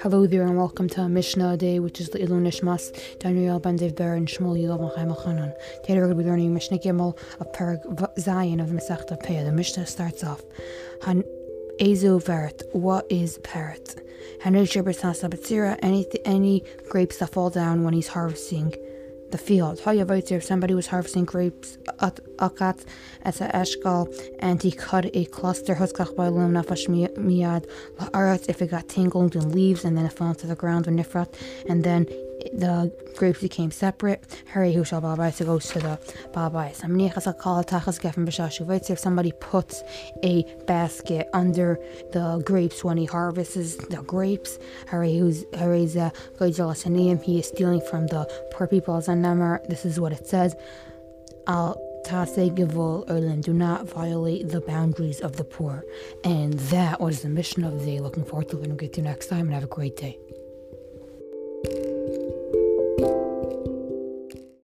Hello there and welcome to Mishnah Day, which is the Iluy Nishmas, Daniel Ben Ber and Shmuel Yilov Chaim Chanan. Today we're going to be learning Mishnah Gimel of Perek Zayin of the Masechta Peah. The Mishnah starts off, Han Ezo Veret, what is peret? Hanil Shibber Sasabatsira, any, any grapes that fall down when he's harvesting the field. How here? If somebody was harvesting grapes at Akat as a Eshkal and he cut a cluster Huskach Bailim Nafash Miad La'arat if it got tangled in leaves and then it fell to the ground with Nifrat and then the grapes became separate. Harry who shall Babais goes to the Babais. If somebody puts a basket under the grapes when he harvests the grapes, Harry who's Harry's uh, he is stealing from the poor people as. This is what it says. Al Tase Givul Erlin, do not violate the boundaries of the poor. And that was the Mishnah of the day. Looking forward to get to you next time and have a great day.